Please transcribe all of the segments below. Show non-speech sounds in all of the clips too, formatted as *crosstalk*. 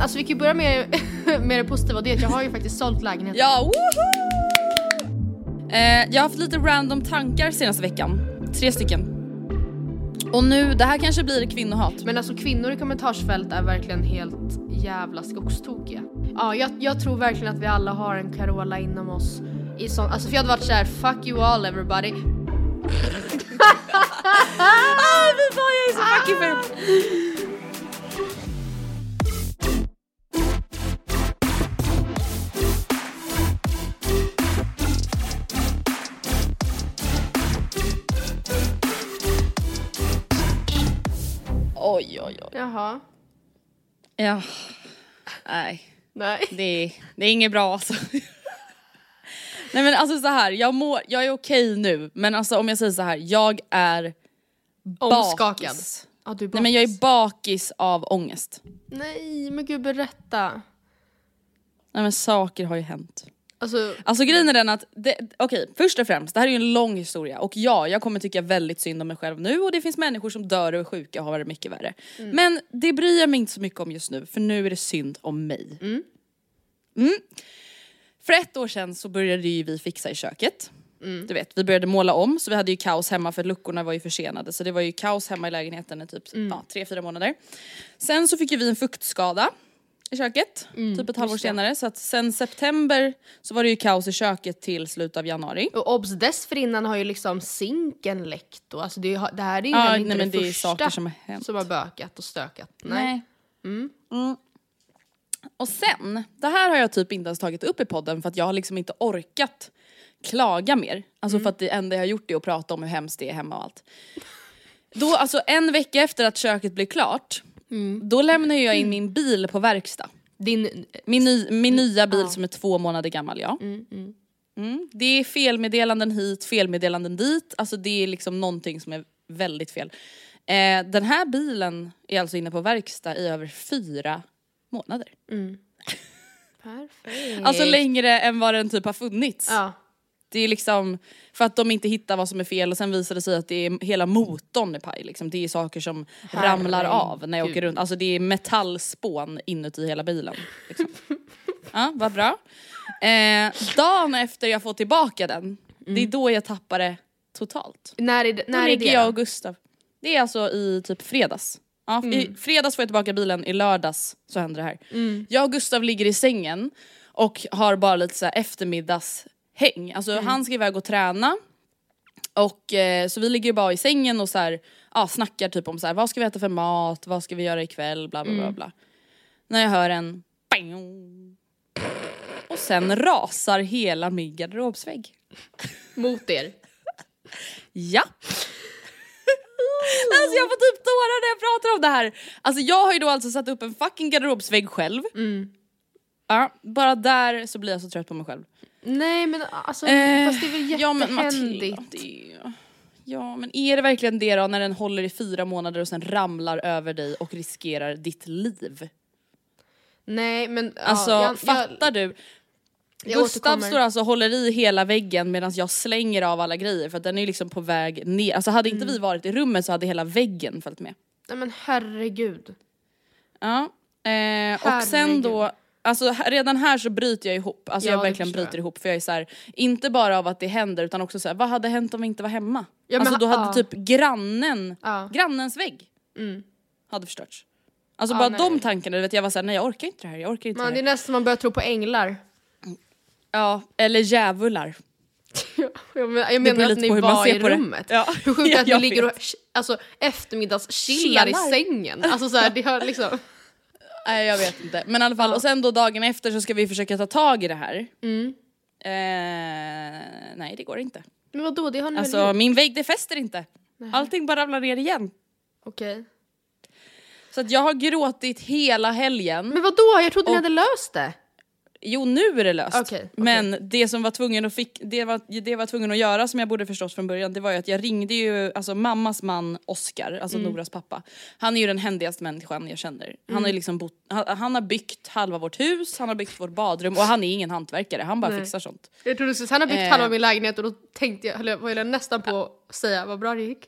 Alltså vi kan ju börja med, *laughs* med det positiva och det är att jag har ju faktiskt sålt lägenheten. Ja, woho! Eh, jag har haft lite random tankar senaste veckan. Tre stycken. Och nu, det här kanske blir kvinnohat. Men alltså kvinnor i kommentarsfält är verkligen helt jävla skogstokiga. Ja, jag, jag tror verkligen att vi alla har en Carola inom oss. I sån, alltså för jag hade varit såhär, fuck you all everybody. *laughs* ah, fy fan jag är så fucking ful! Oj, oj, oj. Jaha. Ja. Nej. Nej. Det är, det är inget bra alltså. Nej men alltså så här, jag, mår, jag är okej nu men alltså om jag säger så här, jag är Omskakad. bakis. Ja, du är Nej men jag är bakis. bakis av ångest. Nej men gud berätta. Nej men saker har ju hänt. Alltså, Alltså grejen är den att, okej först och främst, det här är ju en lång historia och ja, jag kommer tycka väldigt synd om mig själv nu och det finns människor som dör och är sjuka och har det mycket värre. Men det bryr jag mig inte så mycket om just nu för nu är det synd om mig. Mm. För ett år sedan så började ju vi fixa i köket. Du vet, vi började måla om så vi hade ju kaos hemma för luckorna var ju försenade så det var ju kaos hemma i lägenheten i typ ja, tre, fyra månader. Sen så fick ju vi en fuktskada i köket, typ ett halvår senare. Så att sen september så var det ju kaos i köket till slutet av januari. och obs dessförinnan har ju liksom sinken läckt och alltså det, är- det här är ju Ja, heller inte nej, men det, det första saker som har som har bökat och stökat. Nej. Mm. Och sen, det här har jag typ inte ens tagit upp i podden för att jag har liksom inte orkat klaga mer. Alltså för att det enda jag har gjort är att prata om hur hemskt det är hemma och allt. Då, alltså en vecka efter att köket blev klart, då lämnar jag in min bil på verkstad. Din, Min, ny, min nya bil som är två månader gammal ja. Mm. Det är felmeddelanden hit, felmeddelanden dit, alltså det är liksom någonting som är väldigt fel. Eh, den här bilen är alltså inne på verkstad i över fyra månader. *laughs* perfekt. Alltså längre än vad den typ har funnits. Ja. Det är liksom för att de inte hittar vad som är fel och sen visar det sig att det är hela motorn är paj liksom. Det är saker som ramlar av när jag åker Herregud. runt. Alltså det är metallspån inuti hela bilen. Liksom. *laughs* ja, vad bra. Eh, dagen efter jag får tillbaka den, det är då jag tappar det totalt. När är det, Då när är ligger det? jag då? och Gustav. Det är alltså i typ fredags. Ja, I fredags får jag tillbaka bilen, i lördags så händer det här. Jag och Gustav ligger i sängen och har bara lite så här eftermiddagshäng. Alltså han ska iväg och träna. Och eh, så vi ligger bara i sängen och så här, ja, snackar typ om så här, vad ska vi äta för mat, vad ska vi göra ikväll, bla bla bla. bla. När jag hör en bang. Och sen rasar hela min garderobsvägg. Mot er. Ja. alltså jag får typ tårar när jag pratar om det här. Alltså jag har ju då alltså satt upp en fucking garderobsvägg själv. Ja, bara där så blir jag så trött på mig själv. Nej men alltså Eh, fast det är väl ja, men jättehändigt. Är ju- Ja men är det verkligen det då när den håller i fyra månader och sen ramlar över dig och riskerar ditt liv? Nej men ja, Alltså jag, fattar du? jag Gustav återkommer. står alltså och håller i hela väggen medan jag slänger av alla grejer för att den är liksom på väg ner. Alltså hade inte Mm. vi varit i rummet så hade hela väggen följt med. Nej men herregud. Ja. Eh, och sen då, alltså här- redan här så bryter jag ihop. Alltså Ja, jag verkligen bryter jag. ihop för jag är så här, inte bara av att det händer utan också så här, vad hade hänt om vi inte var hemma? Ja, men alltså då ha- hade ja. typ grannen, grannens vägg hade förstörts. Alltså bara nej. de tankarna, du vet jag var såhär, nej jag orkar inte det här, jag orkar inte Man, det det är här. nästan man börjar tro på änglar. Ja, eller djävular. *laughs* jag men, menar att ni var i rummet. Ja. Hur sjukt *laughs* Ja, att ni ligger och alltså, eftermiddagschillar i sängen. Alltså så här, det har liksom... Nej jag vet inte. Men i alla fall, och sen då dagen efter så ska vi försöka ta tag i det här. Eh, nej det går inte. Men vadå, det har ni väl Alltså gjort? min vägg det fäster inte. Allting bara ramlar ner igen. Okej. Så att jag har gråtit hela helgen. Men vadå, jag trodde ni Och- hade löst det. Jo nu är det löst. Okej, okej. Men det som var tvungen att fick, det var, det var tvungen att göra som jag borde förstås från början det var ju att jag ringde ju alltså mammas man Oscar, alltså Mm. Noras pappa. Han är ju den händigaste människan jag känner. Han Mm. har ju liksom bott, han, han har byggt halva vårt hus, han har byggt vårt badrum och han är ingen hantverkare, han bara Nej. fixar sånt. Jag trodde han har byggt Eh. halva min lägenhet och då tänkte jag, eller var jag nästan på att säga vad bra det gick.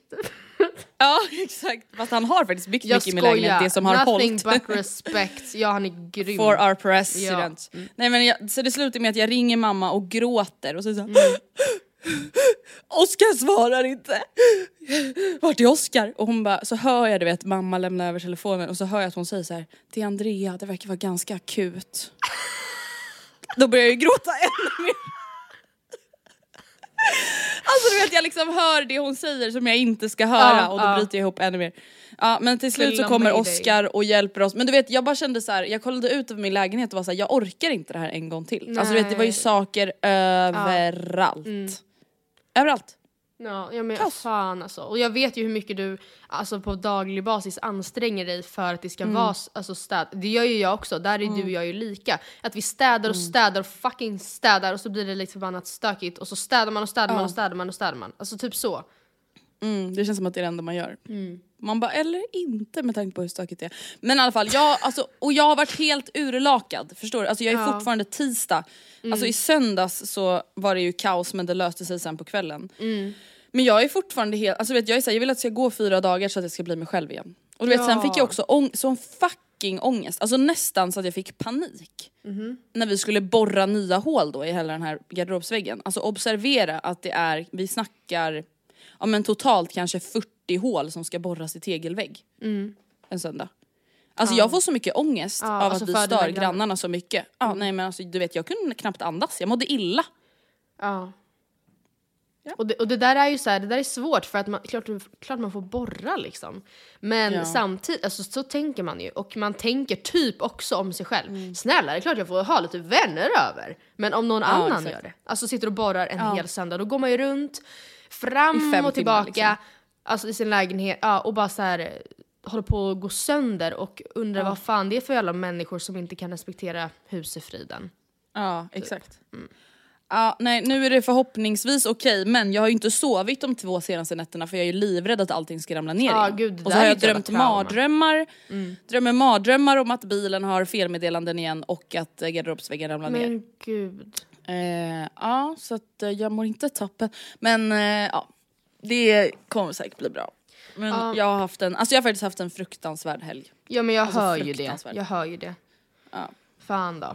Ja *laughs* exakt, fast han har faktiskt byggt Jag mycket i min lägenhet, skojar, det som har nothing hållit. but *laughs* respect. Ja han är grym. For our president. Ja. Mm. Nej men jag, så det slutar med att jag ringer mamma och gråter och så säger Mm. *gasps* Oskar svarar inte. *laughs* Vart är Oskar? Och hon bara, så hör jag du vet mamma lämna över telefonen och så hör jag att hon säger så här, det är Andrea, det verkar vara ganska akut. Då börjar jag ju gråta ännu mer. Alltså du vet jag liksom hör det hon säger som jag inte ska höra Ja, och då ja. bryter jag ihop ännu mer. Ja men till slut så kommer. Oscar och hjälper oss. Men du vet jag bara kände så här, jag kollade ut över min lägenhet och var så här, jag orkar inte det här en gång till. Alltså du vet det var ju Nej. saker överallt. Överallt. Ja, ja men Kaos. fan alltså. Och jag vet ju hur mycket du alltså, på daglig basis anstränger dig för att det ska vara s- alltså, städ. Det gör ju jag också, där är du och jag ju lika. Att vi städar och städar och fucking städar och så blir det lite förbannat stökigt och så städar man och städar man och städar man och städar man. Alltså typ så. Mm, det känns som att det är det enda man gör. Mm. Man bara, eller inte med tanke på hur stökigt det är. Men i alla fall, jag, alltså, och jag har varit helt urlakad. Förstår du? Alltså, jag är Ja. Mm. fortfarande tisdag. Alltså i söndags så var det ju kaos men det löste sig sen på kvällen. Mm. Men jag är fortfarande helt, alltså vet, jag är så här, jag vill att det ska gå fyra dagar så att jag ska bli mig själv igen. Och du vet sen Ja. fick jag också ång- sån fucking ångest, alltså nästan så att jag fick panik. Mhm. När vi skulle borra nya hål då i hela den här garderobsväggen. Alltså observera att det är, vi snackar, ja men totalt kanske 40 hål som ska borras i tegelvägg. En söndag. Alltså jag får så mycket ångest Mm. Ja, av alltså att vi stör grannar. grannarna så mycket. Ja nej men alltså du vet jag kunde knappt andas, jag mådde illa. Ja. Och, det, och det där är ju så här, det där är svårt för att man, klart, klart man får borra liksom. Men Ja. samtidigt, alltså, så tänker man ju. Och man tänker typ också om sig själv. Mm. Snälla, det är klart jag får ha lite vänner över. Men om någon annan exakt. gör det, alltså sitter och borrar en Ja. hel söndag, då går man ju runt, fram och tillbaka, liksom. alltså i sin lägenhet, ja, och bara så här eh, håller på att gå sönder och undrar vad fan det är för alla människor som inte kan respektera husefriden. Ja, Typ. exakt. Mm. Ja, nej, nu är det förhoppningsvis okej, men jag har ju inte sovit de två senaste nätterna för jag är ju livrädd att allting ska ramla ner Ja, igen. gud, Och så har jag drömt trauma. Mm. mardrömmar, drömmer mardrömmar om att bilen har felmeddelanden igen och att eh, garderobsväggen ramlar ner. Men gud. Eh, ja, så att eh, jag mår inte toppen. Men eh, ja, det kommer säkert bli bra. Men Ja. jag har haft en, alltså jag har faktiskt haft en fruktansvärd helg. Ja men jag Alltså, hör ju det. fruktansvärt. Jag hör ju det. Ja. Fan då.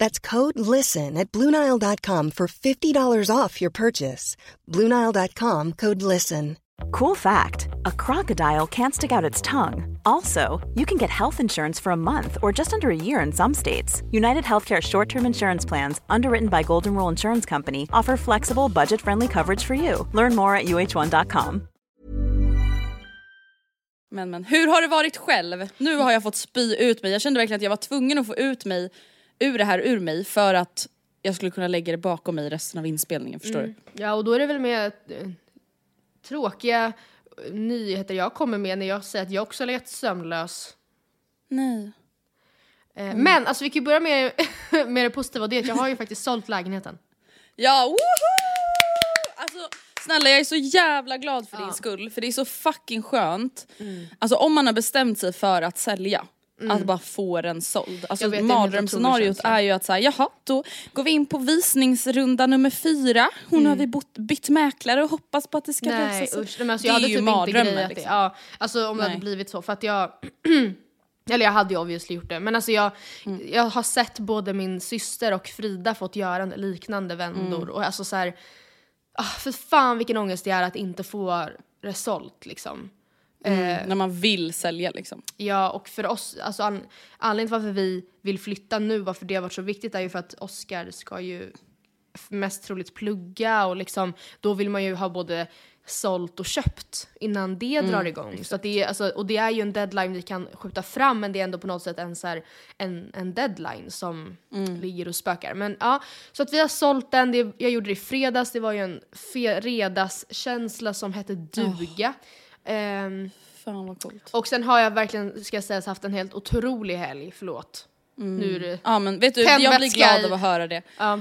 That's code LISTEN at Bluenile.com for $50 off your purchase. Bluenile.com code LISTEN. Cool fact a crocodile can't stick out its tongue. Also, you can get health insurance for a month or just under a year in some states. United Healthcare short term insurance plans, underwritten by Golden Rule Insurance Company, offer flexible, budget friendly coverage for you. Learn more at uh1.com. Men men, hur har det varit själv? Nu har jag fått spy ut mig. Jag kände verkligen att jag var tvungen att få ut mig ur det här ur mig för att jag skulle kunna lägga det bakom mig resten av inspelningen, förstår du? Ja, och då är det väl med eh, tråkiga eh, nyheter jag kommer med när jag säger att jag också har legat sömnlös. Nej. Eh, Men alltså vi kan ju börja med, *laughs* med det positiva och det är att jag har ju faktiskt sålt lägenheten. Ja, woho! Alltså snälla jag är så jävla glad för din skull för det är så fucking skönt. Mm. Alltså om man har bestämt sig för att sälja. Att bara få den såld. Alltså det är mardrömsscenariot är ju att säga jaha då går vi in på visningsrunda nummer fyra. Hon har vi bott, bytt mäklare och hoppas på att det ska Nej lösa sig. usch, nej, men alltså, Det jag är hade ju typ inte mardrömmen, grejat det. liksom. Ja, alltså om det hade Nej. blivit så för att jag *clears throat* eller jag hade ju obviously gjort det, men alltså jag, Mm. jag har sett både min syster och Frida fått göra liknande vändor Mm. och alltså så här, ah, för fan vilken ångest det är att inte få det sålt liksom. Mm, när man vill sälja liksom. Ja, och för oss, alltså an, anledningen till varför vi vill flytta nu, varför det har varit så viktigt är ju för att Oscar ska ju mest troligt plugga och liksom, då vill man ju ha både sålt och köpt innan det drar igång. Så att det är, alltså, och det är ju en deadline vi kan skjuta fram men det är ändå på något sätt en, så här, en, en deadline som ligger och spökar. Men ja, så att vi har sålt den, det, jag gjorde det i fredags, det var ju en fredagskänsla som hette duga. Ehm, Fan vad coolt. och sen har jag verkligen, ska jag säga, haft en helt otrolig helg. Förlåt. Nu är det... Ja men vet du, jag blir glad av att höra det. Ja.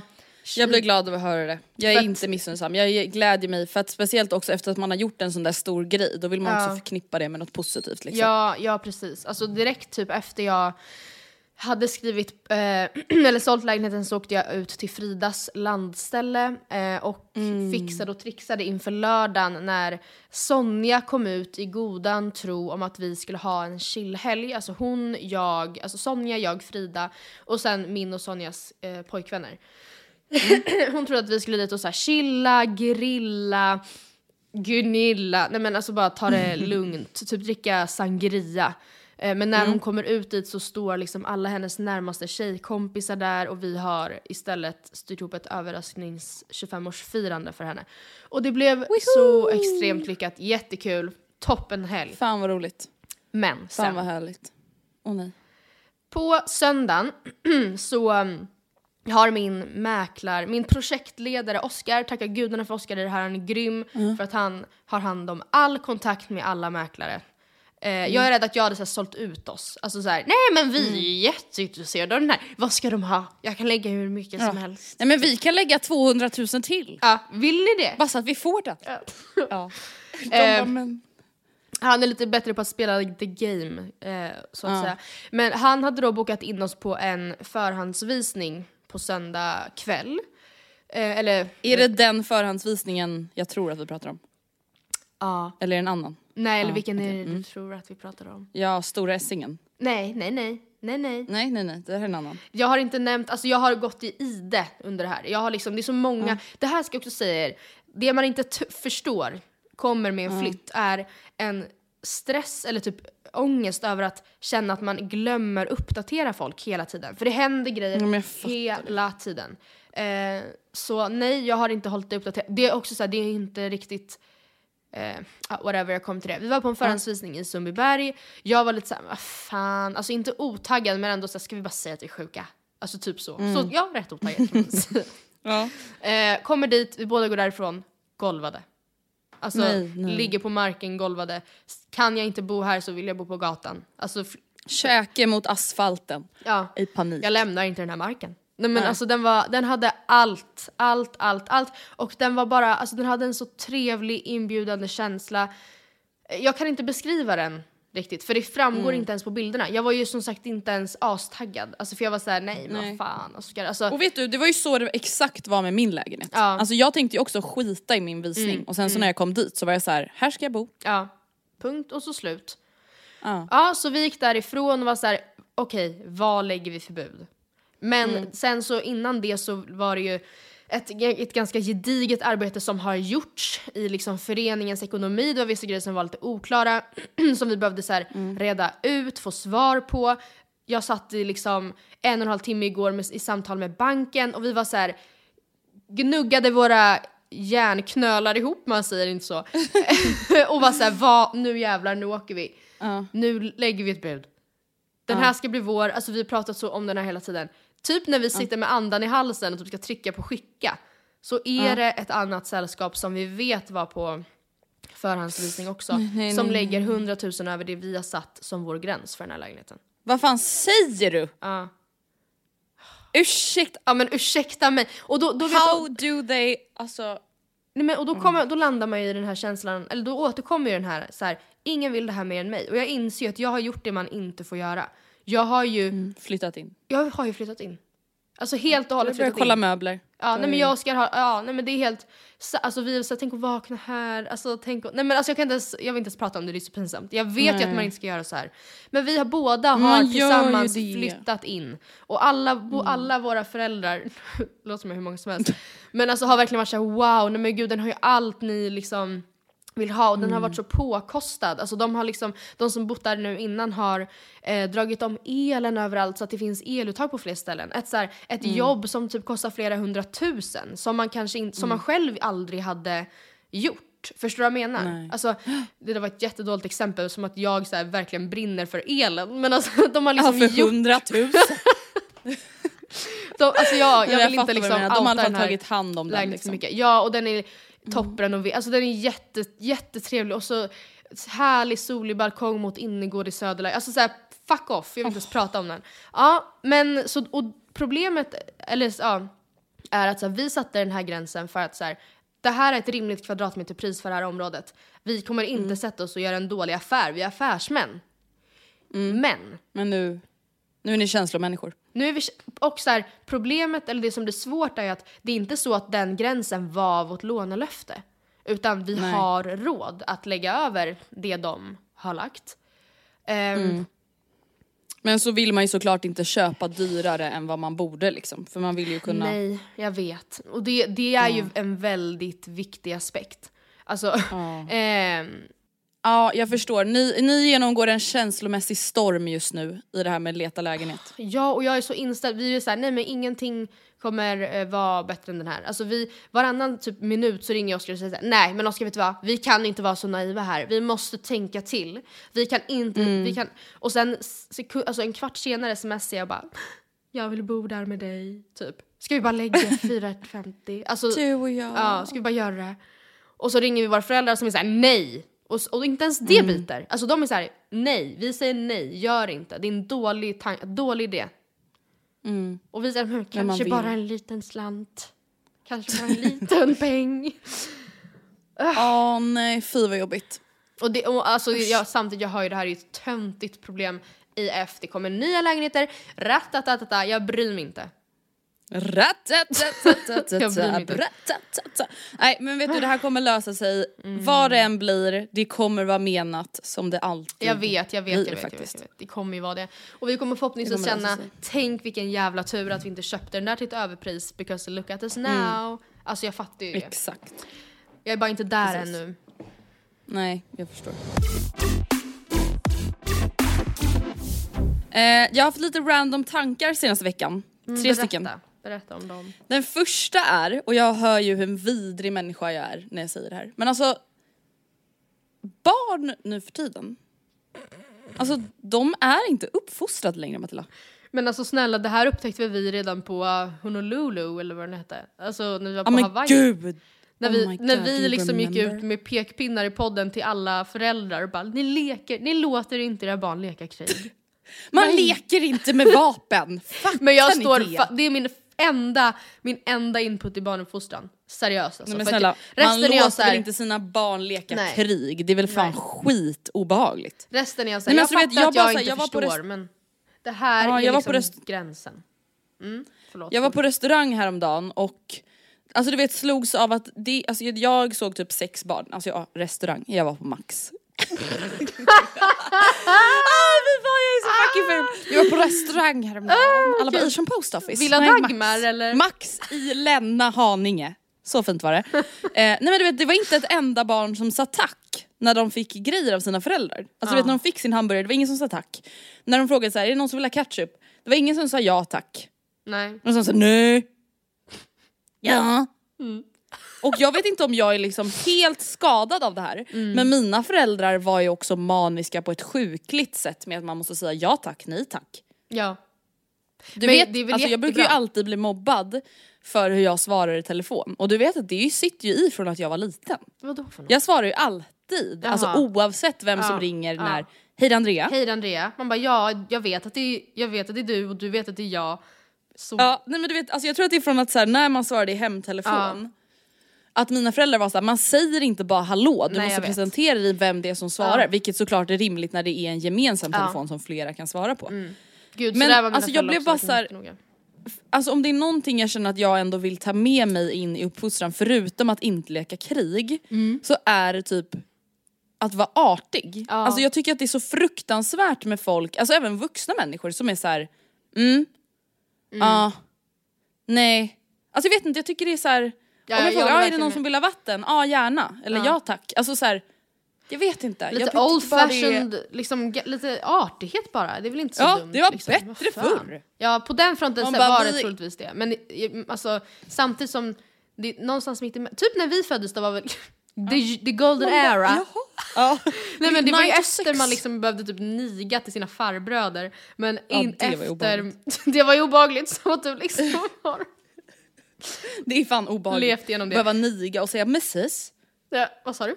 Jag blir glad av att höra det. Jag är att- inte missunnsam. Jag glädjer mig för att speciellt också efter att man har gjort en sån där stor grej då vill man Ja. också förknippa det med något positivt liksom. Ja, ja, precis. Alltså direkt typ efter jag hade skrivit, eh, *clears throat* eller sålt lägenheten så åkte jag ut till Fridas landställe eh, och fixade och trixade inför lördagen när Sonja kom ut i godan tro om att vi skulle ha en chillhelg. Alltså hon, jag, alltså Sonja, jag, Frida och sen min och Sonjas eh, pojkvänner. *clears throat* hon trodde att vi skulle dit och så här chilla, grilla, Gunilla, nej men alltså bara ta det *laughs* lugnt, typ dricka sangria. Eh, Men när hon kommer ut dit så står liksom alla hennes närmaste tjejkompisar där och vi har istället styrt ihop ett överrasknings 25-årsfirande för henne. Och det blev så extremt lyckat, jättekul, toppenhelg. Fan vad roligt. Men Fan sen, vad härligt. Åh nej. på söndagen *clears throat* så um, har min mäklar, min projektledare Oskar, tacka gudarna för Oskar i det här, han är grym för att han har hand om all kontakt med alla mäklare. Eh, Jag är rädd att jag hade så här, sålt ut oss. Alltså såhär, nej men vi är ju jätteintresserade av den här. Vad ska de ha? Jag kan lägga hur mycket som helst. Nej men vi kan lägga 200 000 till. Ja, vill ni det? Bara så att vi får den. Ja. *laughs* De Eh, bara, men... Han är lite bättre på att spela the game, eh, så att Ja. säga. Men han hade då bokat in oss på en förhandsvisning på söndag kväll. Eh, eller... Är det den förhandsvisningen jag tror att vi pratar om? Ja. Eller är det en annan? Nej, eller Ja, vilken är okej, det du mm. tror att vi pratar om? Ja, Stora Essingen. Nej, nej, nej. Nej, nej. Nej, nej, nej, det här är en annan. Jag har inte nämnt, alltså jag har gått i ide under det här. Jag har liksom, det är så många, det här ska jag också säga er, det man inte förstår kommer med en flytt är en stress eller typ ångest över att känna att man glömmer uppdatera folk hela tiden. För det händer grejer fattar hela tiden. Eh, så nej, jag har inte hållit det uppdaterat. Det är också så här, det är inte riktigt Eh, ah, whatever, jag kom till det. Vi var på en förhandsvisning i Sundbyberg. Jag var lite såhär, vad fan, alltså inte otaggad men ändå såhär, ska vi bara säga att vi är sjuka? Alltså typ så. Mm. Så jag var rätt otaggad kan man. *laughs* Ja. eh, Kommer dit, vi båda går därifrån, golvade. Alltså Nej, nej. ligger på marken, golvade. Kan jag inte bo här så vill jag bo på gatan. Alltså, Käke mot asfalten ja. i panik. Jag lämnar inte den här marken. Nej men Nej. alltså den var, den hade allt, allt, allt, allt. Och den var bara, alltså den hade en så trevlig inbjudande känsla. Jag kan inte beskriva den riktigt för det framgår Mm. inte ens på bilderna. Jag var ju som sagt inte ens astaggad. Alltså för jag var såhär, nej men Nej. vad fan Oskar. Alltså, Och vet du, det var ju så det exakt var med min lägenhet. Ja. Mm, Alltså jag tänkte ju också skita i min visning och sen så när jag kom dit så var jag så här: här ska jag bo. ja, punkt och så slut. Ja. Ja, så vi gick därifrån och var så här: okej, vad lägger vi för bud? Men Mm. sen så innan det så var det ju ett, ett ganska gediget arbete som har gjorts i liksom föreningens ekonomi. Det var vissa grejer som var lite oklara, *clears throat* som vi behövde så här Mm. reda ut, få svar på. Jag satt i liksom en och en halv timme igår med, i samtal med banken och vi var så här gnuggade våra järnknölar ihop, man säger inte så. *laughs* *laughs* och var såhär, vad, nu jävlar, nu åker vi. Ja. Nu lägger vi ett bud. Den här ska bli vår, alltså vi har pratat så om den här hela tiden. Typ när vi sitter med andan i halsen och typ ska trycka på skicka. Så är det ett annat sällskap som vi vet var på förhandsvisning också. nej, som nej, lägger 100 000 över det vi har satt som vår gräns för den här lägenheten. Vad fan säger du? Ja. Ursäkta, Ja men ursäkta mig. Och då, då vet how do they, alltså Nej, men, och Mm. då, kommer, då landar man ju i den här känslan, eller då återkommer ju den här, så här, ingen vill det här mer än mig. Och jag inser ju att jag har gjort det man inte får göra. Jag har ju, Mm. flyttat in. jag har ju flyttat in. Alltså helt och hållet flyttat kolla in. möbler. Ja, nej men jag och Oskar har, ja nej men det är helt, så, alltså vi så här, tänk att vakna här, alltså tänk att, nej men alltså jag kan inte ens, jag vill inte ens prata om det, det är så pinsamt. Jag vet ju att Nej. man inte ska göra så här. Men vi har båda Man har tillsammans flyttat in. Och alla, bo, alla våra föräldrar, *laughs* låter som hur många som helst, men alltså har verkligen varit såhär wow, nej men gud den har ju allt ni liksom vill ha och den har varit så påkostad. Alltså de har liksom, de som bott där nu innan har eh, dragit om elen överallt så att det finns eluttag på fler ställen. Ett, så här, ett jobb som typ kostar flera hundratusen som man kanske inte, som man själv aldrig hade gjort. Förstår du vad jag menar? Nej. Alltså, *gasps* det där var ett jättedåligt exempel, som att jag så här, verkligen brinner för elen. Men alltså *laughs* de har liksom Ja, för hundratusen. *laughs* De, alltså jag, jag jag vill fattar inte liksom. De har i alla fall tagit hand om den, liksom. mycket. Ja, och den är topprenoverad. Alltså den är jätte, jättetrevlig och så härlig solig balkong mot innergård i Söderberg. Alltså såhär, fuck off, jag vill inte ens prata om den. Ja, men så, och problemet, eller ja, är att så här, vi satte den här gränsen för att så här, det här är ett rimligt kvadratmeterpris för det här området. Vi kommer inte Mm. sätta oss och göra en dålig affär, vi är affärsmän. Mm. Men Men nu, nu är ni känslomänniskor. nu är vi, och så här, problemet, eller det som blir svårt är att det är inte så att den gränsen var vårt lånelöfte. Utan vi Nej. har råd att lägga över det de har lagt. Ehm, Men så vill man ju såklart inte köpa dyrare än vad man borde liksom. För man vill ju kunna... Nej, jag vet. Och det, det är ju en väldigt viktig aspekt. Alltså, *laughs* ehm, Ja, jag förstår. Ni, ni genomgår en känslomässig storm just nu i det här med leta lägenhet. Ja, och jag är så inställd. Vi är såhär, nej men ingenting kommer eh, vara bättre än den här. Alltså vi, varannan typ minut så ringer jag Oskar och säger såhär, nej men Oskar vet du vad? Vi kan inte vara så naiva här. Vi måste tänka till. Vi kan inte, vi kan... Och sen seku- alltså en kvart senare smsar jag bara, jag vill bo där med dig, typ. Ska vi bara lägga *laughs* 450? Alltså, Du och jag. Ja, ska vi bara göra det? Och så ringer vi våra föräldrar som är såhär nej. Och, och inte ens det biter. Alltså de är såhär nej, vi säger nej, gör inte. Det är en dålig, dålig idé. Och vi säger men kanske vill. bara en liten slant. Kanske bara en liten *laughs* peng. Åh nej, fy vad jobbigt. Och, det, och alltså, jag, samtidigt, jag hör ju det här är ett töntigt problem i F. Det kommer nya lägenheter, ratatatata, jag bryr mig inte. Nej men vet du det här kommer lösa sig. Mm. Vad det än blir, det kommer vara menat som det alltid Jag vet, jag vet, jag blir vet, jag vet, faktiskt. jag vet. Det kommer ju vara det. Och vi kommer förhoppningsvis kommer känna, tänk vilken jävla tur att vi inte köpte den där till ett överpris because look at us now. Alltså jag fattar ju det. Exakt. Jag är bara inte där Precis. ännu. Nej, jag förstår. Eh, jag har haft lite random tankar senaste veckan. Tre Mm, berätta. stycken. Berätta om dem. Den första är, och jag hör ju hur vidrig människa jag är när jag säger det här, men alltså barn nu för tiden, alltså de är inte uppfostrade längre Matilda. Men alltså snälla, det här upptäckte vi redan på Honolulu eller vad den hette. Alltså när vi var på men Hawaii. gud! När Oh vi, my God, när vi liksom gick ut med pekpinnar i podden till alla föräldrar och bara ni leker, ni låter inte era barn leka krig. Man leker inte med vapen! Fattar *laughs* Men jag står, det? det är min enda, min enda input i barnuppfostran. Seriöst alltså. Nej, men snälla, jag- man resten jag låter här, väl inte sina barn leka Nej. krig? Det är väl fan Nej. skit obehagligt. Resten är jag såhär, men jag fattar jag att jag, bara inte jag var på förstår rest- men det här Ja, är jag liksom rest- gränsen. Mm, förlåt. Jag var på restaurang häromdagen och Alltså du vet slogs av att det, alltså jag- jag såg typ sex barn, alltså ja, restaurang, jag var på Max. Ah, fy fan jag är så fucking ful! Jag var på restaurang häromdagen, alla bara Asian Post Office. Villa Nej, Dagmar, Max. eller? Max i Länna Haninge. Så fint var det. *laughs* eh, nej men du vet det var inte ett enda barn som sa tack när de fick grejer av sina föräldrar. Alltså du vet när de fick sin hamburgare, det var ingen som sa tack. När de frågade så här, är det någon som vill ha ketchup? Det var ingen som sa ja tack. Nej. Och så sa nej. *laughs* Ja. Och jag vet inte om jag är liksom helt skadad av det här. Men mina föräldrar var ju också maniska på ett sjukligt sätt med att man måste säga ja tack, nej tack. Ja. Du Men vet, det är väl alltså jag brukar ju alltid bli mobbad för hur jag svarar i telefon. Och du vet att det sitter ju i från att jag var liten. Vadå för något? Jag svarar ju alltid, Jaha. alltså oavsett vem som Ja, ringer ja. när. Hej Andrea. Hej Andrea. Man bara ja, jag vet, att det är, jag vet att det är du och du vet att det är jag. Så Ja, nej men du vet, alltså jag tror att det är från att så här, när man svarade i hemtelefon att mina föräldrar var såhär, man säger inte bara hallå, du Nej, måste presentera dig vem det är som svarar. Ja. Vilket såklart är rimligt när det är en gemensam Ja. Mm. telefon som flera kan svara på. Gud, Men, alltså, jag blev bara verkligen så här- jättenoga. Alltså om det är någonting jag känner att jag ändå vill ta med mig in i uppfostran förutom att inte leka krig så är det typ att vara artig. Ja. Alltså jag tycker att det är så fruktansvärt med folk, alltså även vuxna människor som är så här. mm, ja, nej. Alltså jag vet inte, jag tycker det är så här. Ja, om jag jag frågar, ah, är det någon med. som vill ha vatten? Ja gärna, eller ja, Ja. tack. Alltså så här, jag vet inte. jag Lite tycker old bara det fashioned, liksom, lite artighet bara. Det är väl inte så Ja, dumt. det var liksom. bättre förr. Ja, på den fronten så bara, var det vi- troligtvis det. Men alltså, samtidigt som, det, någonstans mitt emellan, typ när vi föddes då var väl the, the golden era. Ja. *laughs* Nej men det var ju 96. efter man liksom behövde typ niga till sina farbröder. Men Ja, in det var ju efter, obehagligt. *laughs* det var ju obehagligt så att du liksom *laughs* har *laughs* Det är fan obehagligt. levt det. Behöva niga och säga mrs. Ja, vad sa du?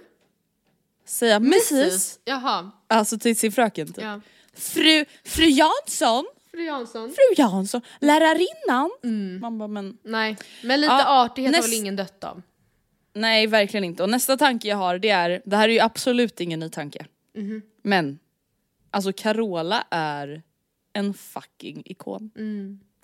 Säga mrs. Jaha, Alltså till sin fröken typ. ja. Fru, fru Jansson, Fru Jansson. fru Jansson, lärarinnan. Man bara men Nej, men lite Ja, artighet har näst- väl ingen dött av. nej verkligen inte. Och nästa tanke jag har det är, det här är ju absolut ingen ny tanke. Mhm. Men alltså Carola är en fucking ikon.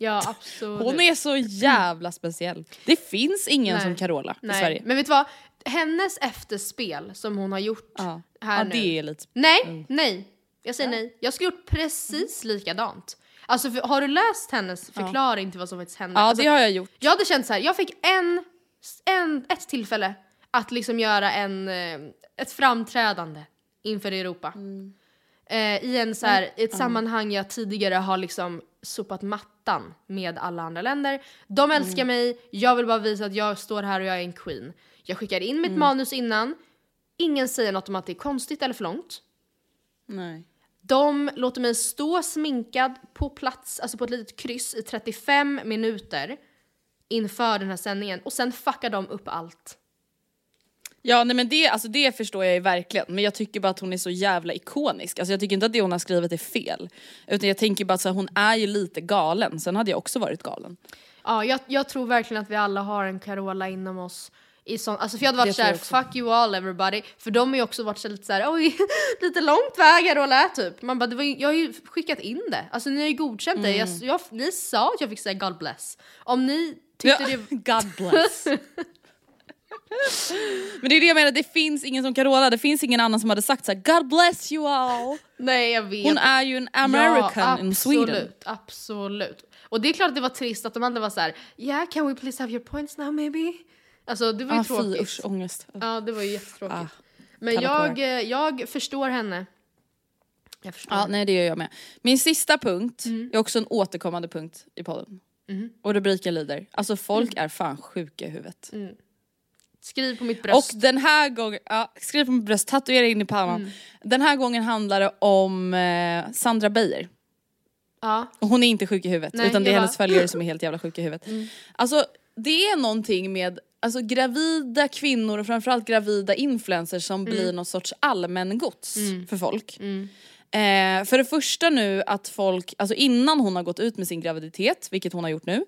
Ja absolut. Hon är så jävla speciell. Det finns ingen Nej. som Carola i Nej, Sverige. men vet du vad? Hennes efterspel som hon har gjort Ja. här ja nu. det är lite... Nej, nej. Jag säger nej. Jag skulle gjort precis likadant. Alltså för, har du läst hennes förklaring till vad som faktiskt hände? Ja alltså, det har jag gjort. Jag hade känt så här. jag fick en, en, ett tillfälle att liksom göra en, eh, ett framträdande inför Europa. Eh, I en så här, ett sammanhang jag tidigare har liksom sopat mattan med alla andra länder. De älskar mig, jag vill bara visa att jag står här och jag är en queen. Jag skickar in mitt manus innan, ingen säger något om att det är konstigt eller för långt. Nej. De låter mig stå sminkad på plats, alltså på ett litet kryss i 35 minuter inför den här sändningen och sen fuckar de upp allt. Ja nej men det, alltså det förstår jag ju verkligen men jag tycker bara att hon är så jävla ikonisk. Alltså jag tycker inte att det hon har skrivit är fel. Utan jag tänker bara att så här, hon är ju lite galen, sen hade jag också varit galen. Ja, jag, jag tror verkligen att vi alla har en Carola inom oss. I sån, alltså för jag hade varit såhär, fuck you all everybody. För de har ju också varit så lite såhär, oj, *laughs* lite långt väg Carola typ. Man bara, det var jag har ju skickat in det. Alltså ni har ju godkänt det. Jag, jag, ni sa att jag fick säga God bless. Om ni tyckte det... *laughs* God bless. *laughs* men det är det jag menar, det finns ingen som Carola, det finns ingen annan som hade sagt så här: God bless you all. Nej jag vet. Hon är ju en American ja, in Sweden. Absolut, absolut. Och det är klart att det var trist att de andra var så här: yeah can we please have your points now maybe? Alltså det var ju Ah, fy tråkigt. usch, ångest. Ja det var ju jättetråkigt. Men kalla jag, eh, jag förstår henne. Jag förstår. Ja, nej det gör jag med. Min sista punkt Mm. är också en återkommande punkt i podden. Och rubriken lyder, alltså folk Mm. är fan sjuka i huvudet. Skriv på mitt bröst. Och den här gången, ja, skriv på mitt bröst, tatuera in i pannan. Mm. Den här gången handlar det om eh, Sandra Beijer. ja. Och hon är inte sjuk i huvudet Nej, utan det är jag hennes följare som är helt jävla sjuka i huvudet. Alltså det är någonting med alltså, gravida kvinnor och framförallt gravida influencers som blir något sorts allmängods för folk. Eh, för det första nu att folk, alltså innan hon har gått ut med sin graviditet, vilket hon har gjort nu,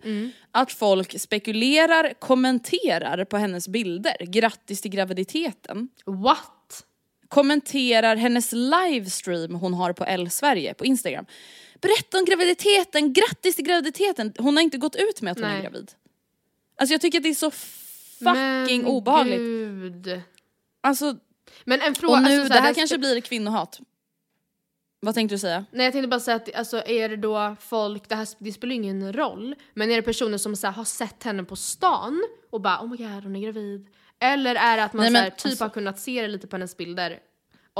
att folk spekulerar, kommenterar på hennes bilder, grattis till graviditeten What? kommenterar hennes livestream hon har på L Sverige på Instagram. Berätta om graviditeten, grattis till graviditeten! Hon har inte gått ut med att hon är Nej. gravid. Alltså jag tycker att det är så fucking Men obehagligt. Gud. Alltså, Men en fråga, och nu, alltså, så det här, kanske blir kvinnohat. Vad tänkte du säga? Nej jag tänkte bara säga att alltså, är det då folk, det, här, det spelar ingen roll, men är det personer som så här, har sett henne på stan och bara oh my god hon är gravid? Eller är det att man Nej, så här, typ alltså- har kunnat se det lite på hennes bilder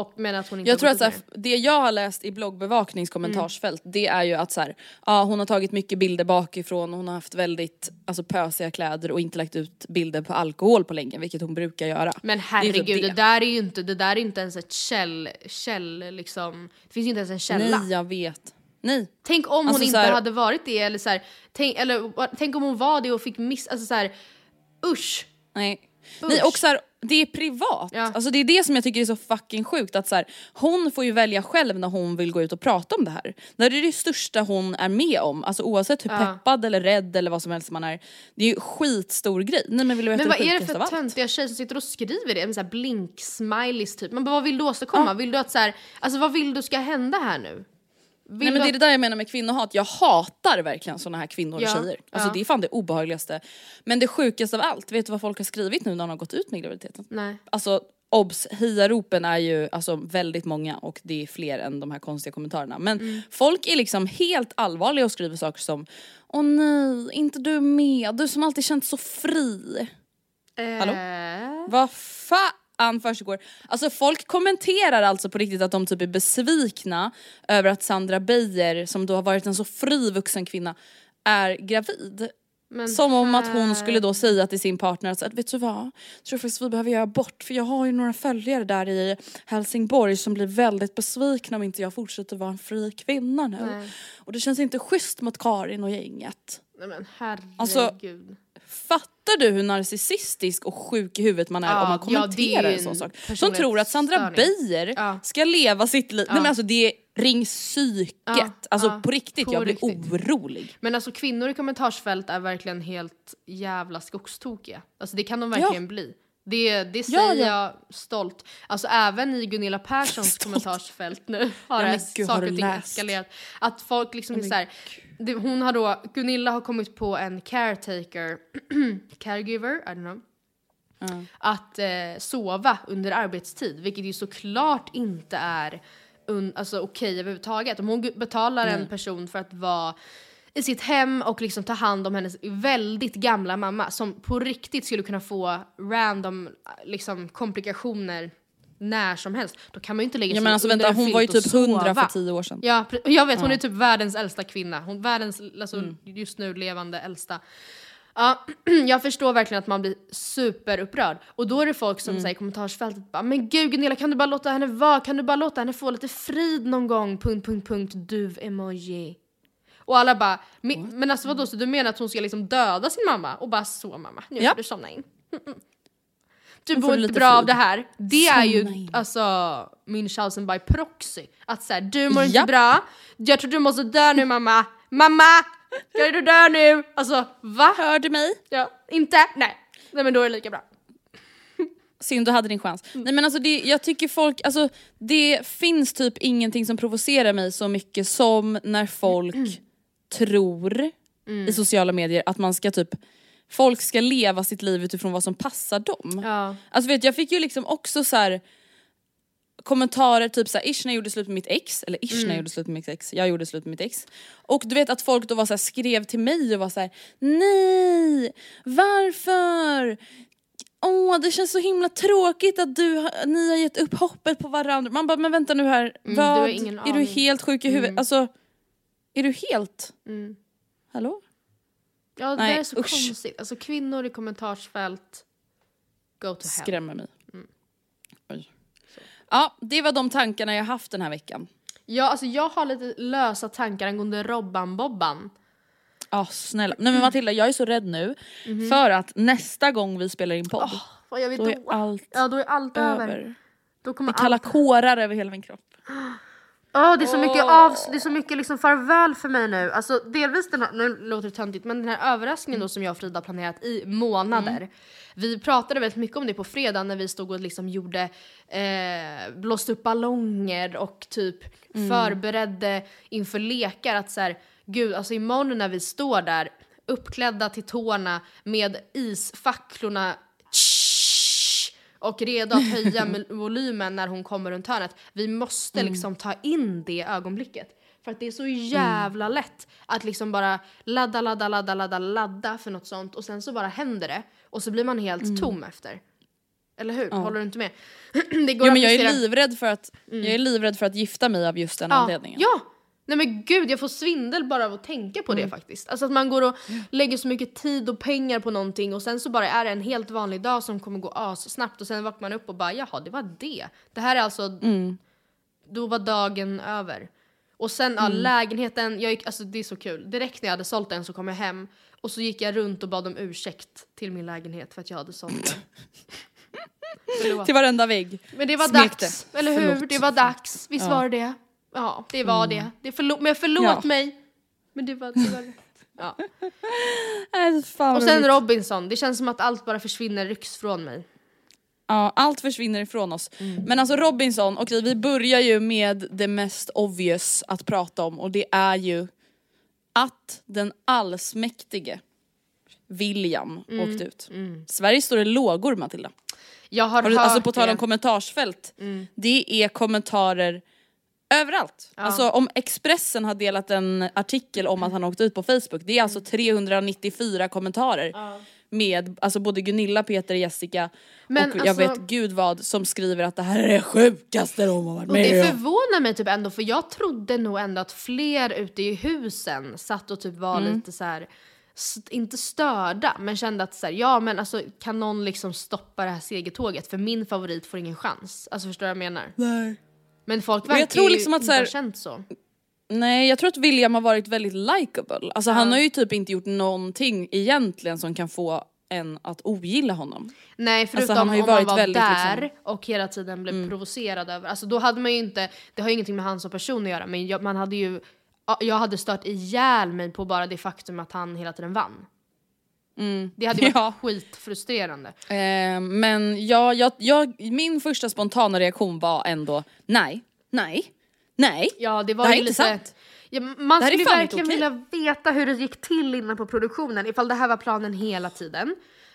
och men att hon inte Jag tror att så här, det jag har läst i bloggbevaknings kommentarsfält det är ju att så här, ja, hon har tagit mycket bilder bakifrån, hon har haft väldigt alltså, pösiga kläder och inte lagt ut bilder på alkohol på länge vilket hon brukar göra. Men Det är herregud, typ det. det. där är ju inte, det där är inte ens ett käll, käll liksom, det finns ju inte ens en källa. Nej jag vet. Nej. Tänk om hon Alltså, inte så här- hade varit det eller så tänk, eller tänk om hon var det och fick miss, alltså så usch. Nej. Usch. Nej och så här, det är privat. Ja. Alltså det är det som jag tycker är så fucking sjukt att så här, hon får ju välja själv när hon vill gå ut och prata om det här. Det här är det största hon är med om, alltså oavsett hur Ja. peppad eller rädd eller vad som helst man är. Det är ju skitstor grej. Nej men vill du veta Men vad är det för töntiga tjejer som sitter och skriver det med så blink-smileys typ? Bara, vad vill du åstadkomma? Vill du att så här, alltså vad vill du ska hända här nu? Nej men det är det där jag menar med kvinnohat, jag hatar verkligen såna här kvinnor och Ja, tjejer. Alltså ja. det är fan det obehagligaste. Men det sjukaste av allt, vet du vad folk har skrivit nu när de har gått ut med graviditeten? Nej. Alltså obs, hiaropen är ju alltså väldigt många och det är fler än de här konstiga kommentarerna. Men Mm. folk är liksom helt allvarliga och skriver saker som Åh nej, inte du med, du som alltid känt så fri. Hallå? Eh, Vad fan försiggår? Alltså folk kommenterar alltså på riktigt att de typ är besvikna över att Sandra Beijer, som då har varit en så fri vuxen kvinna, är gravid. men Som om att hon skulle då säga till sin partner att vet du vad, jag tror faktiskt vi behöver göra abort för jag har ju några följare där i Helsingborg som blir väldigt besvikna om inte jag fortsätter vara en fri kvinna nu. Nej. Och det känns inte schysst mot Karin och gänget. Nej men herregud. Alltså, Fattar du hur narcissistisk och sjuk i huvudet man är Ja, om man ja, är kommenterar ju en sån sak? Som tror att Sandra Beijer Ja. ska leva sitt liv. Nej men alltså det är ring psyket. Ja, alltså ja, på riktigt, på jag blir riktigt. orolig. Men alltså kvinnor i kommentarsfält är verkligen helt jävla skogstokiga. Alltså det kan de verkligen bli. Det, det säger Ja, ja. jag stolt. Alltså även i Gunilla Perssons kommentarsfält nu har Ja, det gud, saker och ting eskalerat. Att folk liksom är så här, det, hon har då, Gunilla har kommit på en caretaker, *clears throat* caregiver, I don't know. Att eh, sova under arbetstid, vilket ju såklart inte är un, alltså, okej överhuvudtaget. Om hon betalar en person för att vara i sitt hem och liksom ta hand om hennes väldigt gamla mamma som på riktigt skulle kunna få random liksom, komplikationer när som helst. Då kan man ju inte lägga Ja sig men alltså vänta, hon var ju typ 100 sova. för 10 år sedan. Ja, jag vet, hon är typ världens äldsta kvinna. Hon världens, alltså Mm. just nu levande äldsta. Ja, *clears throat* jag förstår verkligen att man blir superupprörd. Och då är det folk som Mm. säger i kommentarsfältet bara Men gud Gunilla kan du bara låta henne vara? Kan du bara låta henne få lite frid någon gång? Punkt, punkt, punkt, duv-emoji. Och alla bara, "Men- alltså vadå så du menar att hon ska liksom döda sin mamma? Och bara så mamma, nu Ja. får du somna in. Du Nu får mår du inte bra av det här. Det är ju in. alltså Münchhausen by proxy. Att såhär, du mår inte Japp. bra, jag tror du måste dö nu mamma. Mamma! Ska du dö nu? Alltså va? Hör du mig? Ja, inte? Nej. Nej men då är det lika bra. Synd, du hade din chans. Mm. Nej men alltså det, jag tycker folk, alltså det finns typ ingenting som provocerar mig så mycket som när folk Mm. tror i sociala medier att man ska typ Folk ska leva sitt liv utifrån vad som passar dem. Ja. Alltså vet jag fick ju liksom också så här kommentarer typ såhär ish när jag gjorde slut med mitt ex, eller ish när jag gjorde slut med mitt ex, jag gjorde slut med mitt ex. Och du vet att folk då var så här, skrev till mig och var så här: nej, varför? Åh, det känns så himla tråkigt att du, ni har gett upp hoppet på varandra. Man bara, men vänta nu här. Mm, vad, du är du helt sjuk i huvudet? Mm. Alltså, är du helt... Mm. Hallå? Ja det Nej, där är så usch. konstigt. Alltså kvinnor i kommentarsfält, go to hell. Skrämmer mig. Mm. Oj. Ja, det var de tankarna jag haft den här veckan. Ja, alltså jag har lite lösa tankar angående Robban-Bobban. Ja, snälla. Nej men Matilda, jag är så rädd nu Mhm. för att nästa gång vi spelar in podd, Vad gör vi då då? är allt ja, då är allt över. över. Då Det kommer kalla allt... kårar över hela min kropp. *gasps* Åh, det är så mycket av, det är så mycket liksom farväl för mig nu. Alltså delvis den här, nu låter det töntigt, men den här överraskningen då som jag och Frida planerat i månader. Vi pratade väldigt mycket om det på fredag när vi stod och liksom gjorde, eh, blåste upp ballonger och typ förberedde inför lekar att så här, gud alltså imorgon när vi står där uppklädda till tårna med isfacklorna och redo att höja *laughs* volymen när hon kommer runt hörnet. Vi måste liksom ta in det ögonblicket. För att det är så jävla lätt att liksom bara ladda, ladda, ladda, ladda, ladda för något sånt och sen så bara händer det och så blir man helt tom efter. Eller hur? Håller du inte med? *clears throat* det går Jo men jag är livrädd för att, jag är livrädd för att gifta mig av just den Ja, anledningen. ja! Nej men gud, jag får svindel bara av att tänka på det faktiskt. Alltså att man går och lägger så mycket tid och pengar på någonting och sen så bara är det en helt vanlig dag som kommer gå as snabbt och sen vaknar man upp och bara jaha, det var det. Det här är alltså, då var dagen över. Och sen ja, lägenheten, jag gick, alltså det är så kul. Direkt när jag hade sålt den så kom jag hem och så gick jag runt och bad om ursäkt till min lägenhet för att jag hade sålt den. Förlåt. *laughs* Till varenda vägg. Men det var Smekte. dags, eller hur? Förlåt. Det var dags, visst Ja. var det? Ja, det var det. det förlo- men förlåt Ja. mig. Men det var, det var rätt. Ja. *laughs* Och sen. Robinson, det känns som att allt bara försvinner, rycks från mig. Ja, allt försvinner ifrån oss. Mm. Men alltså Robinson, okej vi börjar ju med det mest obvious att prata om och det är ju att den allsmäktige William Mm. åkte ut. Sverige står i lågor Matilda. Jag har, Har du, hört alltså på tal om det. Mm. kommentarsfält, det är kommentarer överallt. Alltså om Expressen har delat en artikel om att han åkte ut på Facebook, det är alltså 394 kommentarer. Med alltså både Gunilla, Peter, Jessica Men och jag alltså- vet gud vad som skriver att det här är det sjukaste de har varit det med om. förvånar mig typ ändå för jag trodde nog ändå att fler ute i husen satt och typ var Mm. lite så här. inte störda men kände att så här, ja men alltså kan någon liksom stoppa det här segertåget för min favorit får ingen chans. Alltså förstår du vad jag menar? Nej. Men folk jag verkar tror ju liksom att inte ha känt så. Nej jag tror att William har varit väldigt likable. Alltså han har ju typ inte gjort någonting egentligen som kan få en att ogilla honom. Nej förutom han har ju om varit var väldigt, där liksom- och hela tiden blev provocerad över, alltså då hade man ju inte, det har ju ingenting med han som person att göra men jag, man hade ju, ja, jag hade stört ihjäl mig på bara det faktum att han hela tiden vann. Det hade varit *laughs* Ja. skitfrustrerande. Eh, men jag, jag, jag, min första spontana reaktion var ändå nej, nej, nej. Ja det var Det här är inte sant. Ja, man skulle verkligen okej. vilja veta hur det gick till innan på produktionen, ifall det här var planen hela tiden.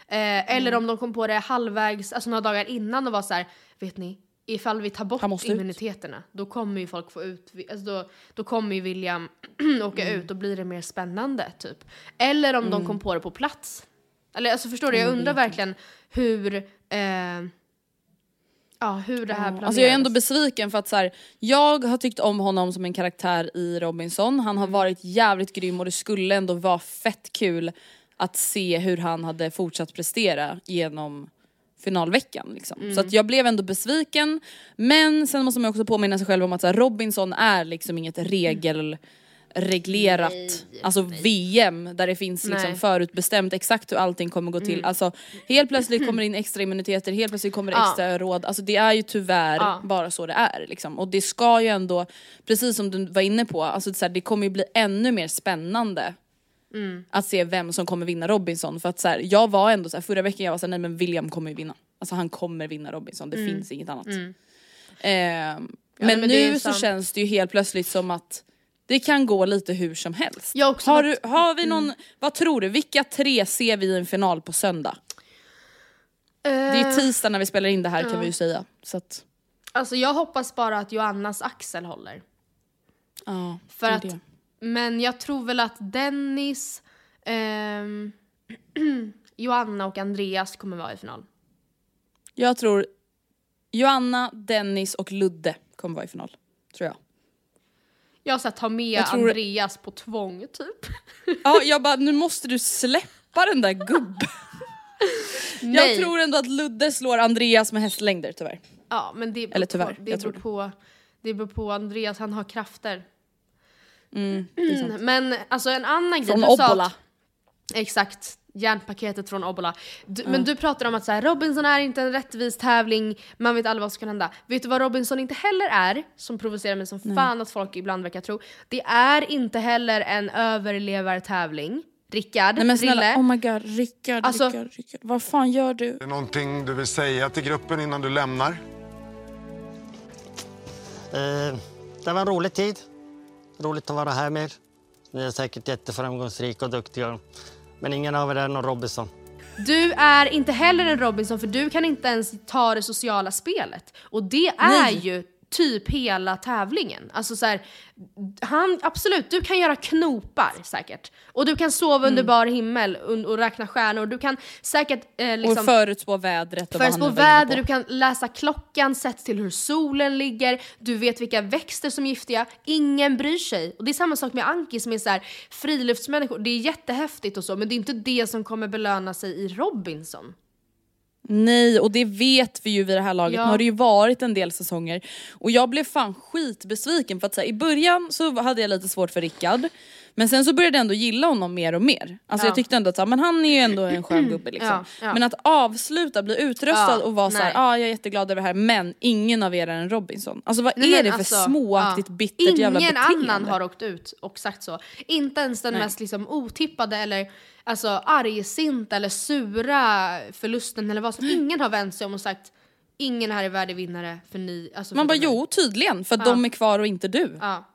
Eh, Eller Mm. om de kom på det halvvägs, alltså några dagar innan och var så här, vet ni, ifall vi tar bort måste ut." immuniteterna då kommer ju folk få ut, alltså då, då kommer ju William *clears throat* åka Mm. ut och blir det mer spännande typ. Eller om de kom på det på plats. Eller alltså förstår du, jag undrar verkligen hur, eh, ja hur det här planerades. Alltså jag är ändå besviken för att så här, jag har tyckt om honom som en karaktär i Robinson, han Mm. har varit jävligt grym och det skulle ändå vara fett kul att se hur han hade fortsatt prestera genom finalveckan. Liksom. Mm. Så att jag blev ändå besviken men sen måste man också påminna sig själv om att här, Robinson är liksom inget regelreglerat alltså VM där det finns liksom Nej. förutbestämt exakt hur allting kommer gå till. Alltså helt plötsligt kommer det in extra immuniteter, helt plötsligt kommer det Ja. extra råd. Alltså det är ju tyvärr Ja. bara så det är. Liksom. Och det ska ju ändå, precis som du var inne på, alltså så här, det kommer ju bli ännu mer spännande Mm. att se vem som kommer vinna Robinson. För att så här, jag var ändå så här, förra veckan jag var såhär, nej men William kommer ju vinna. Alltså han kommer vinna Robinson, det finns inget annat. Ehm, men, men det är nu så känns det ju helt plötsligt som att det kan gå lite hur som helst. Har du, har vi någon, vad tror du, vilka tre ser vi i en final på söndag? Det är Eh, tisdag när vi spelar in det här kan vi ju säga. Så att, Alltså jag hoppas bara att Joannas axel håller. ja, För att, det. Men jag tror väl att Dennis, ehm, *clears throat* Joanna och Andreas kommer vara i final. Jag tror Joanna, Dennis och Ludde kommer vara i final. Tror jag. Jag ska ta med Jag tror- Andreas på tvång typ. Ja, *laughs* jag bara, nu måste du släppa den där gubben. *laughs* Jag Nej. tror ändå att Ludde slår Andreas med hästlängder tyvärr. Ja men det beror Eller tyvärr, på, det jag beror på, det beror på Andreas, han har krafter. Mm. Mm, men alltså en annan grej, Från du sa att- Obbola. Exakt, järnpaketet från Obbola. Du, Men du pratar om att så här, Robinson är inte en rättvis tävling, man vet aldrig vad som kan hända. Vet du vad Robinson inte heller är, som provocerar mig som fan att folk ibland verkar tro? Det är inte heller en överlevartävling. Rickard, Nej men snälla, Rille. oh my god, Rickard, Alltså- Rickard, Rickard. Vad fan gör du? Är det någonting du vill säga till gruppen innan du lämnar? Eh, det var en rolig tid. Roligt att vara här med er. Ni är säkert jätteframgångsrika och duktiga. Men ingen av er är någon Robinson. Du är inte heller en Robinson för du kan inte ens ta det sociala spelet. Och det är Nej. ju typ hela tävlingen. Alltså så här, han, absolut, du kan göra knopar säkert. Och du kan sova under bar himmel och, och räkna stjärnor. Du kan säkert eh, liksom, och förutspå vädret och Förutspå väder, du kan läsa klockan sett till hur solen ligger, du vet vilka växter som är giftiga, ingen bryr sig. Och det är samma sak med Anki som är så här friluftsmänniskor, det är jättehäftigt och så men det är inte det som kommer belöna sig i Robinson. Nej, och det vet vi ju vid det här laget. Ja. Nu har det ju varit en del säsonger. Och jag blev fan skitbesviken för att här, i början så hade jag lite svårt för Rickard. Men sen så började jag ändå gilla honom mer och mer. Alltså Ja. jag tyckte ändå att så men han är ju ändå en skön gubbe liksom. Ja, ja. Men att avsluta, bli utröstad och vara så här, nej. ja ah, jag är jätteglad över det här men ingen av er är en Robinson. Alltså vad Nej, är det för alltså, småaktigt bittert jävla Ingen beteende? annan har åkt ut och sagt så. Inte ens den Nej. mest liksom otippade eller alltså, argsinta eller sura förlusten eller vad som. Ingen har vänt sig om och sagt ingen här är värdig vinnare för ni. Alltså, Man bara förutom mig." jo tydligen för att de är kvar och inte du. Ja.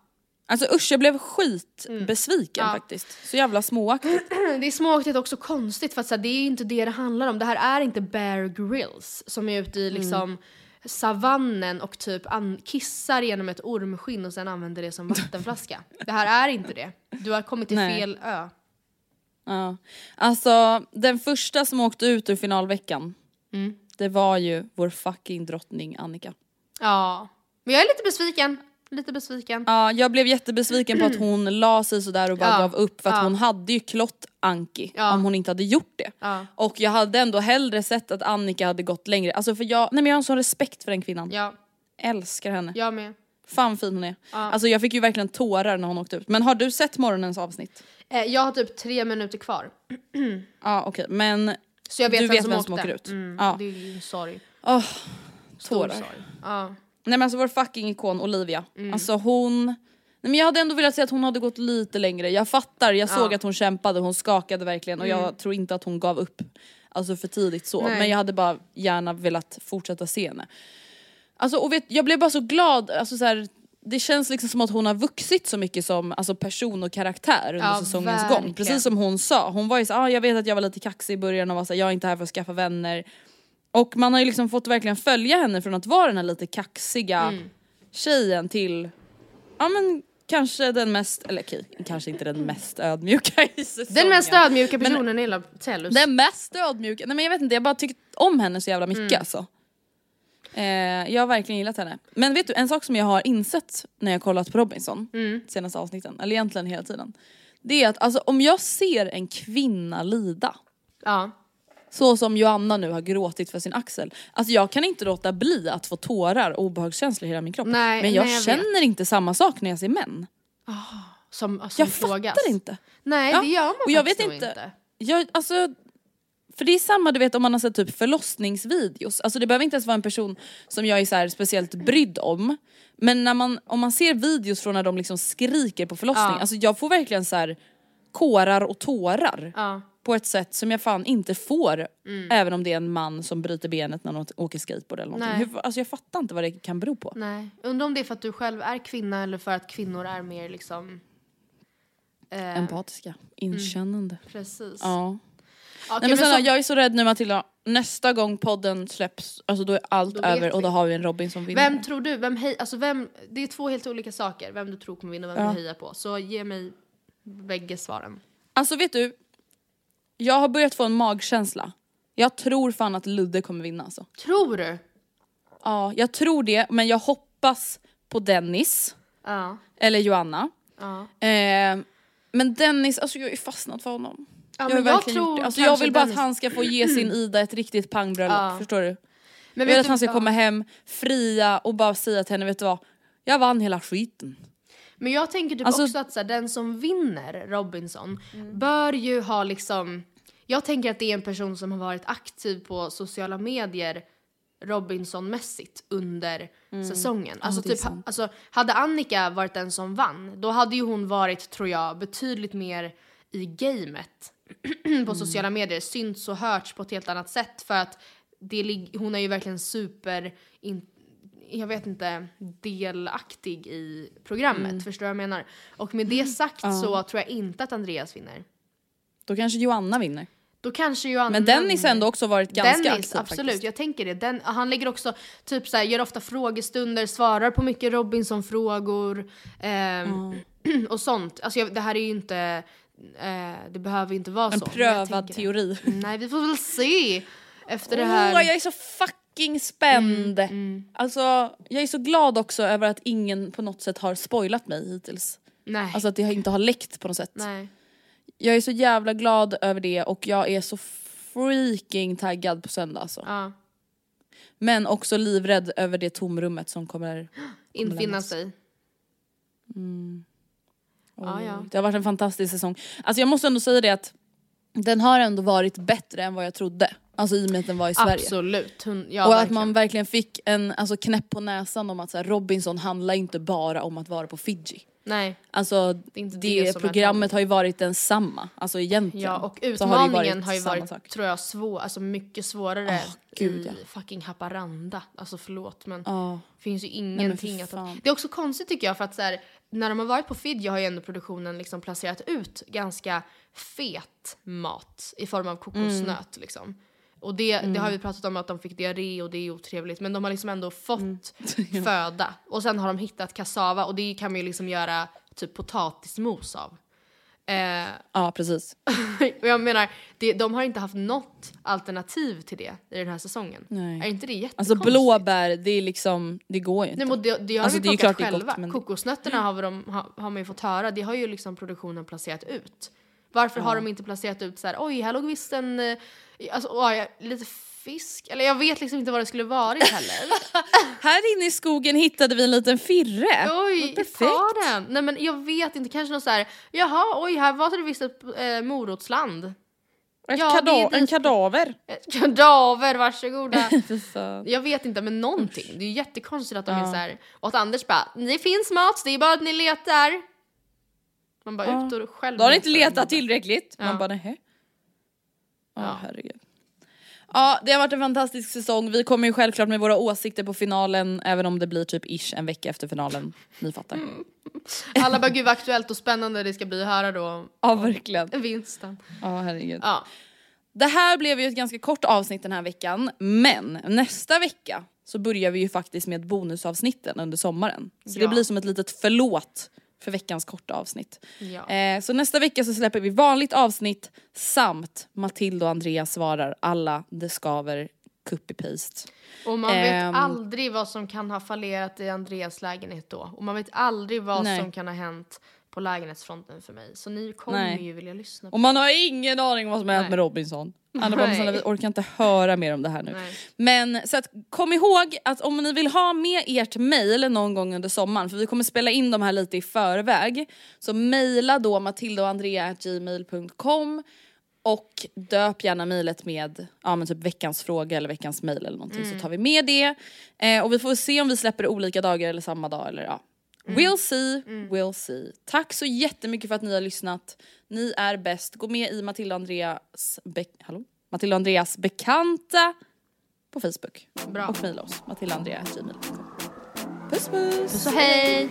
Alltså usch jag blev skitbesviken Mm. Ja. faktiskt. Så jävla småaktigt. *clears throat* Det är småaktigt också konstigt för att så här, det är inte det det handlar om. Det här är inte Bear Grylls som är ute i liksom savannen och typ kissar genom ett ormskinn och sen använder det som *laughs* vattenflaska. det här är inte det. Du har kommit till Nej. fel ö. Ja. Alltså den första som åkte ut ur finalveckan, Mm. det var ju vår fucking drottning Annika. Ja. Men jag är lite besviken. Lite besviken. Ja, jag blev jättebesviken på att hon la sig sådär och bara Ja. gav upp för att Ja. hon hade ju klott Anki Ja. om hon inte hade gjort det. Och jag hade ändå hellre sett att Annika hade gått längre. Alltså för jag, nej men jag har en sån respekt för den kvinnan. Ja, Älskar henne. jag med. Fan fin hon är. Alltså jag fick ju verkligen tårar när hon åkte ut. Men har du sett morgonens avsnitt? Eh, jag har typ tre minuter kvar. *clears throat* Ja okej men Så jag vet Du vem vet som vem åkte. som åker ut. Mm, Ja. Det är ju sorg. Stor tårar. sorg. Ja. Nej men alltså vår fucking ikon Olivia. Mm. Alltså hon... Nej men jag hade ändå velat säga att hon hade gått lite längre. Jag fattar, jag såg Ja. att hon kämpade, hon skakade verkligen och jag tror inte att hon gav upp alltså för tidigt så. Nej. Men jag hade bara gärna velat fortsätta se henne. Alltså och vet, jag blev bara så glad, alltså så här, det känns liksom som att hon har vuxit så mycket som alltså person och karaktär under Ja, säsongens verkligen. gång. Precis som hon sa, hon var ju så ah, jag vet att jag var lite kaxig i början och var så här, jag är inte här för att skaffa vänner. Och man har ju liksom fått verkligen följa henne från att vara den här lite kaxiga Mm. tjejen till, ja men kanske den mest, eller okej, kanske inte den mest ödmjuka i säsongen. Den mest ödmjuka Men- personen i hela Tellus. Den mest ödmjuka, nej men jag vet inte, jag bara tyckt om henne så jävla mycket Mm. alltså. Eh, jag har verkligen gillat henne. Men vet du, en sak som jag har insett när jag kollat på Robinson, Mm. senaste avsnitten, eller egentligen hela tiden. Det är att alltså, om jag ser en kvinna lida, Ja. Så som Joanna nu har gråtit för sin axel. Alltså jag kan inte låta bli att få tårar och obehagskänslor i hela min kropp. Nej, men jag, nej, jag känner inte samma sak när jag ser män. Som, som Jag plågas. fattar inte. Nej Ja, det gör man och jag vet inte. inte. Jag, alltså, för det är samma du vet om man har sett typ förlossningsvideos. Alltså det behöver inte ens vara en person som jag är så här speciellt brydd om. Men när man, om man ser videos från när de liksom skriker på förlossning, Ja. alltså jag får verkligen så här kårar och tårar. Ja. På ett sätt som jag fan inte får Mm. även om det är en man som bryter benet när de åker skateboard eller någonting. Hur, alltså jag fattar inte vad det kan bero på. Nej. Undrar om det är för att du själv är kvinna eller för att kvinnor är mer liksom... Eh, Empatiska, inkännande. Precis. Ja. Okej, Nej men snälla, så- jag är så rädd nu Matilda, nästa gång podden släpps, alltså då är allt Då över och vi. då har vi en Robin som vinner. Vem tror du, vem hej, alltså vem, det är två helt olika saker, vem du tror kommer vinna och vem Ja. du hejar på. Så ge mig bägge svaren. Alltså vet du, jag har börjat få en magkänsla. Jag tror fan att Ludde kommer vinna alltså. Tror du? Ja, jag tror det, men jag hoppas på Dennis. Ja. Eller Joanna. Ja. Eh, men Dennis, alltså jag är fastnat för honom. Ja, jag, men jag tror. Alltså jag vill bara Dennis- att han ska få ge sin *clears throat* Ida ett riktigt pangbröllop, Ja. förstår du? Men jag vill att han ska ja. komma hem fria och bara säga till henne, vet du vad? Jag vann hela skiten. Men jag tänker typ Alltså- också att så här, den som vinner Robinson bör ju ha liksom... Jag tänker att det är en person som har varit aktiv på sociala medier Robinson-mässigt under säsongen. Alltså, är typ, sant. alltså, hade Annika varit den som vann, då hade ju hon varit, tror jag, betydligt mer i gamet *clears throat* på sociala medier. Synts och hörts på ett helt annat sätt för att det, hon är ju verkligen super... In, jag vet inte, delaktig i programmet. Förstår du vad jag menar? Och med det sagt så tror jag inte att Andreas vinner. Då kanske Joanna vinner. Då kanske Joanna Men Dennis har ändå också varit ganska Dennis, aktiv absolut. faktiskt. Jag tänker det. Den, han lägger också, typ så här, gör ofta frågestunder, svarar på mycket Robinson-frågor ehm, *clears throat* och sånt. Alltså jag, det här är ju inte, eh, det behöver ju inte vara En så. jag prövad det. teori. *laughs* Nej, vi får väl se efter det Åh, här. jag är så fucking spänd! Alltså, jag är så glad också över att ingen på något sätt har spoilat mig hittills. Nej. Alltså att det inte har läckt på något sätt. Nej. Jag är så jävla glad över det och jag är så freaking taggad på söndag alltså. Ja. Men också livrädd över det tomrummet som kommer... Infinna lämnas. sig. Ja, ja. Det har varit en fantastisk säsong. Alltså jag måste ändå säga det att den har ändå varit bättre än vad jag trodde. Alltså i och med att den var i Sverige. Absolut. Hon, ja, och att verkligen. man verkligen fick en alltså, knäpp på näsan om att så här, Robinson handlar inte bara om att vara på Fiji. Nej. Alltså det, det är programmet har ju varit densamma, alltså egentligen. Ja, och så har det utmaningen har ju varit, sak. tror jag, svår, alltså mycket svårare Åh, gud, i ja. fucking Haparanda. Alltså förlåt men det finns ju ingenting för att... Det är också konstigt tycker jag för att så här, när de har varit på Fidji har ju ändå produktionen liksom placerat ut ganska fet mat i form av kokosnöt Mm. liksom. Och det, det har vi pratat om att de fick diarré och det är otrevligt men de har liksom ändå fått Mm. *laughs* föda. Och sen har de hittat kassava och det kan man ju liksom göra typ potatismos av. Eh, Ja precis. och *laughs* jag menar, det, de har inte haft något alternativ till det i den här säsongen. Nej. Är inte det jättekonstigt? Alltså blåbär, det är liksom, det går ju inte. Nej, men det, det har Alltså, de ju plockat är gott, själva. men- Kokosnötterna har, de, har, har man ju fått höra, det har ju liksom produktionen placerat ut. Varför har de inte placerat ut så här, oj här låg visst en, eh, alltså, oj, lite fisk, eller jag vet liksom inte vad det skulle varit heller. *laughs* Här inne i skogen hittade vi en liten firre. oj, ta den! Nej men jag vet inte, kanske något så här, jaha oj här var det visst ett eh, morotsland. Ett Ja, kada- det en kadaver. Ett Kadaver, varsågoda! *laughs* Jag vet inte, men någonting. Det är ju jättekonstigt att de Ja. är så här. Och att Anders bara, det finns mat, det är bara att ni letar. Man bara Ja. ut och själv. Då har ni inte letat tillräckligt. Ja. Man bara nähä. Ja Ja. herregud. Ja det har varit en fantastisk säsong. Vi kommer ju självklart med våra åsikter på finalen även om det blir typ ish en vecka efter finalen. Ni fattar. *laughs* Alla bara, gud vad aktuellt och spännande det ska bli att höra då Ja verkligen. *laughs* vinsten. Ja herregud. Ja. Det här blev ju ett ganska kort avsnitt den här veckan men nästa vecka så börjar vi ju faktiskt med bonusavsnitten under sommaren. Så det Ja. blir som ett litet förlåt för veckans korta avsnitt. Ja. Eh, så nästa vecka så släpper vi vanligt avsnitt samt Matilda och Andreas svarar alla det skaver copy-paste. Och man vet Ehm. aldrig vad som kan ha fallerat i Andreas lägenhet då. Och man vet aldrig vad Nej. som kan ha hänt på lägenhetsfronten för mig. Så ni kommer Nej. ju vilja lyssna på Och man har ingen aning om vad som har hänt med Robinson. Anna bara, snälla, vi orkar inte höra mer om det här nu. Nej. Men så att kom ihåg att om ni vill ha med ert mail någon gång under sommaren, för vi kommer spela in de här lite i förväg, så mejla då matildaandrea.gmail.com och döp gärna mejlet med ja, men typ veckans fråga eller veckans mejl eller någonting Mm. så tar vi med det. Eh, och vi får se om vi släpper olika dagar eller samma dag eller ja. Mm. We'll see, we'll see. Tack så jättemycket för att ni har lyssnat. Ni är bäst. Gå med i Matilda och Andreas, be- Hallå? Matilda och Andreas bekanta på Facebook. Bra. Och mejla oss, matildaandrea.gmail.com. Puss puss! Så hej!